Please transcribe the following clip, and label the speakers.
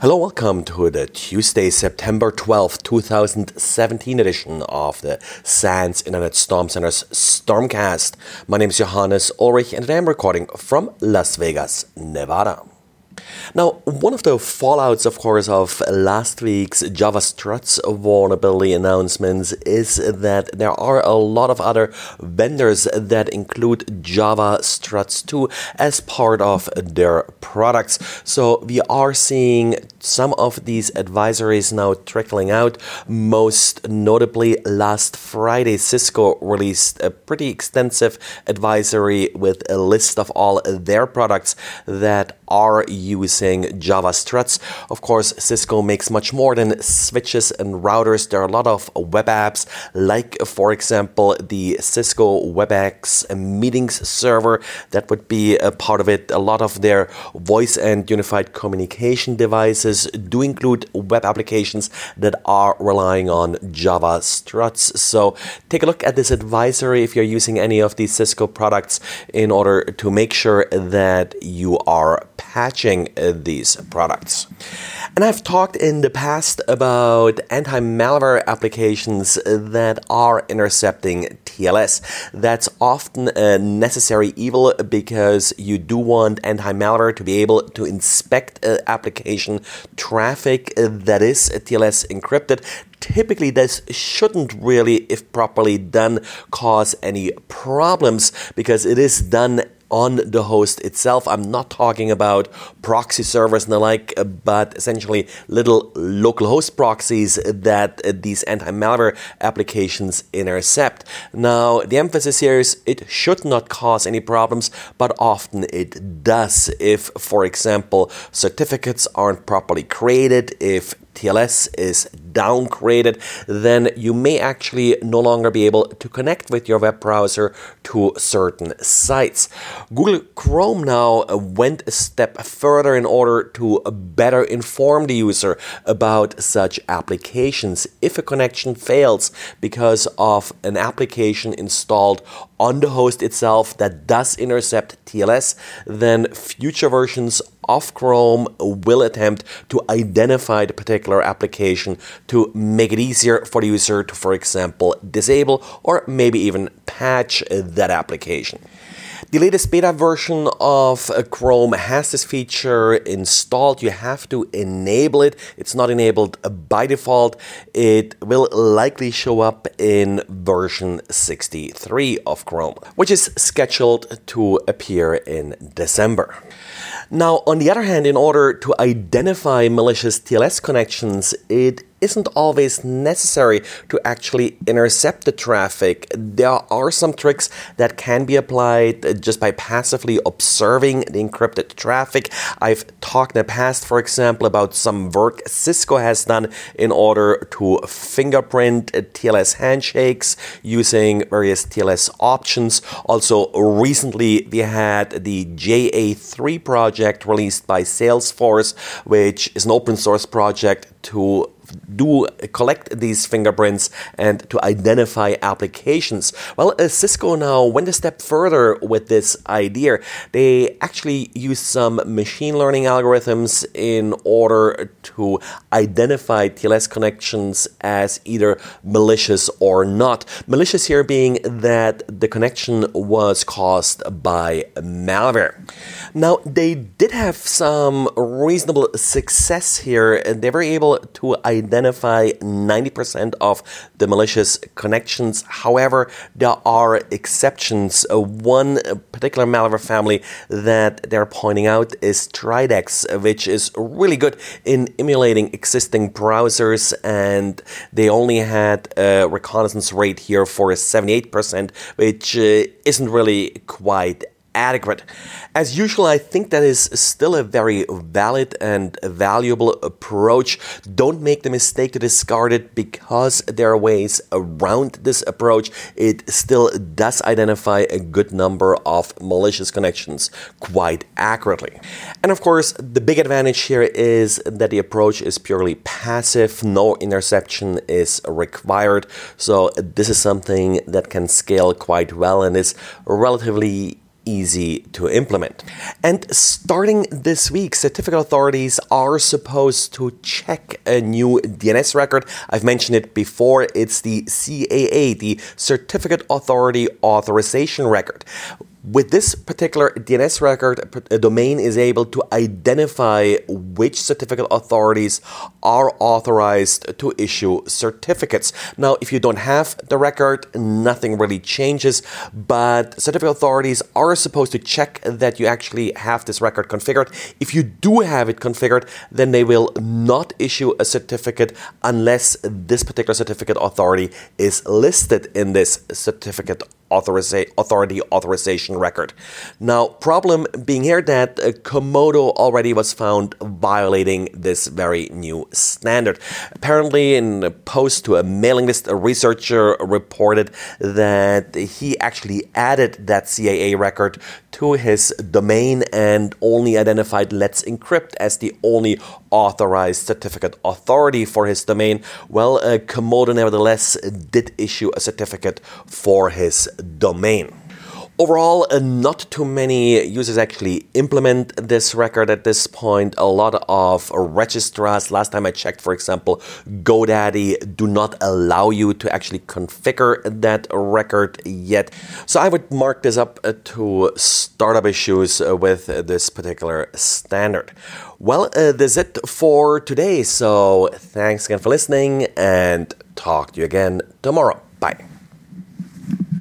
Speaker 1: Hello, welcome to the Tuesday, September 12th, 2017 edition of the SANS Internet Storm Center's Stormcast. My name is Johannes Ulrich and I'm recording from Las Vegas, Nevada. Now, one of the fallouts, of course, of last week's Java Struts vulnerability announcements is that there are a lot of other vendors that include Java Struts 2 as part of their products. So we are seeing some of these advisories now trickling out. Most notably, last Friday, Cisco released a pretty extensive advisory with a list of all their products that are using Java struts. Of course, Cisco makes much more than switches and routers. There are a lot of web apps, like, for example, the Cisco WebEx meetings server that would be a part of it. A lot of their voice and unified communication devices do include web applications that are relying on Java struts. So take a look at this advisory if you're using any of these Cisco products in order to make sure that you are patching uh, these products. And I've talked in the past about anti malware applications that are intercepting TLS. That's often a necessary evil because you do want anti malware to be able to inspect uh, application traffic that is TLS encrypted typically this shouldn't really, if properly done, cause any problems because it is done on the host itself. I'm not talking about proxy servers and the like, uh, but essentially little local host proxies that uh, these anti malware applications intercept. Now, the emphasis here is it should not cause any problems, but often it does. If, for example, certificates aren't properly created, if TLS is downgraded, then you may actually no longer be able to connect with your web browser to certain sites. Google Chrome now went a step further in order to better inform the user about such applications. If a connection fails because of an application installed on the host itself that does intercept TLS, then future versions of Chrome will attempt to identify the particular application to make it easier for the user to, for example, disable or maybe even patch that application. The latest beta version of uh, Chrome has this feature installed. You have to enable it. It's not enabled by default. It will likely show up in version 63 of Chrome, which is scheduled to appear in December. Now, on the other hand, in order to identify malicious TLS connections, it isn't always necessary to actually intercept the traffic. There are some tricks that can be applied just by passively observing the encrypted traffic. I've talked in the past, for example, about some work Cisco has done in order to fingerprint TLS handshakes using various TLS options. Also, recently we had the JA3 project released by Salesforce, which is an open source project to do collect these fingerprints and to identify applications. Well, uh, Cisco now went a step further with this idea. They actually used some machine learning algorithms in order to identify TLS connections as either malicious or not. Malicious here being that the connection was caused by malware. Now, they did have some reasonable success here, and they were able to identify identify 90% of the malicious connections. However, there are exceptions. Uh, one particular malware family that they're pointing out is Dridex, which is really good in emulating existing browsers, and they only had a reconnaissance rate here for 78%, which uh, isn't really quite adequate. As usual, I think that is still a very valid and valuable approach. Don't make the mistake to discard it because there are ways around this approach. It still does identify a good number of malicious connections quite accurately. And of course, the big advantage here is that the approach is purely passive, no interception is required. So, this is something that can scale quite well and is relatively easy to implement. And starting this week, certificate authorities are supposed to check a new DNS record. I've mentioned it before. It's the CAA, the Certificate Authority Authorization Record. With this particular DNS record, a domain is able to identify which certificate authorities are authorized to issue certificates. Now, if you don't have the record, nothing really changes, but certificate authorities are supposed to check that you actually have this record configured. If you do have it configured, then they will not issue a certificate unless this particular certificate authority is listed in this certificate authorisa- authority authorization record. Now, problem being here that uh, Comodo already was found violating this very new standard. Apparently, in a post to a mailing list, a researcher reported that he actually added that CAA record to his domain and only identified Let's Encrypt as the only authorized certificate authority for his domain. Well, uh, Comodo nevertheless did issue a certificate for his domain. Overall, uh, not too many users actually implement this record at this point. A lot of registrars, last time I checked, for example, GoDaddy do not allow you to actually configure that record yet. So I would mark this up uh, to startup issues uh, with this particular standard. Well, uh, that's it for today. So thanks again for listening and talk to you again tomorrow. Bye.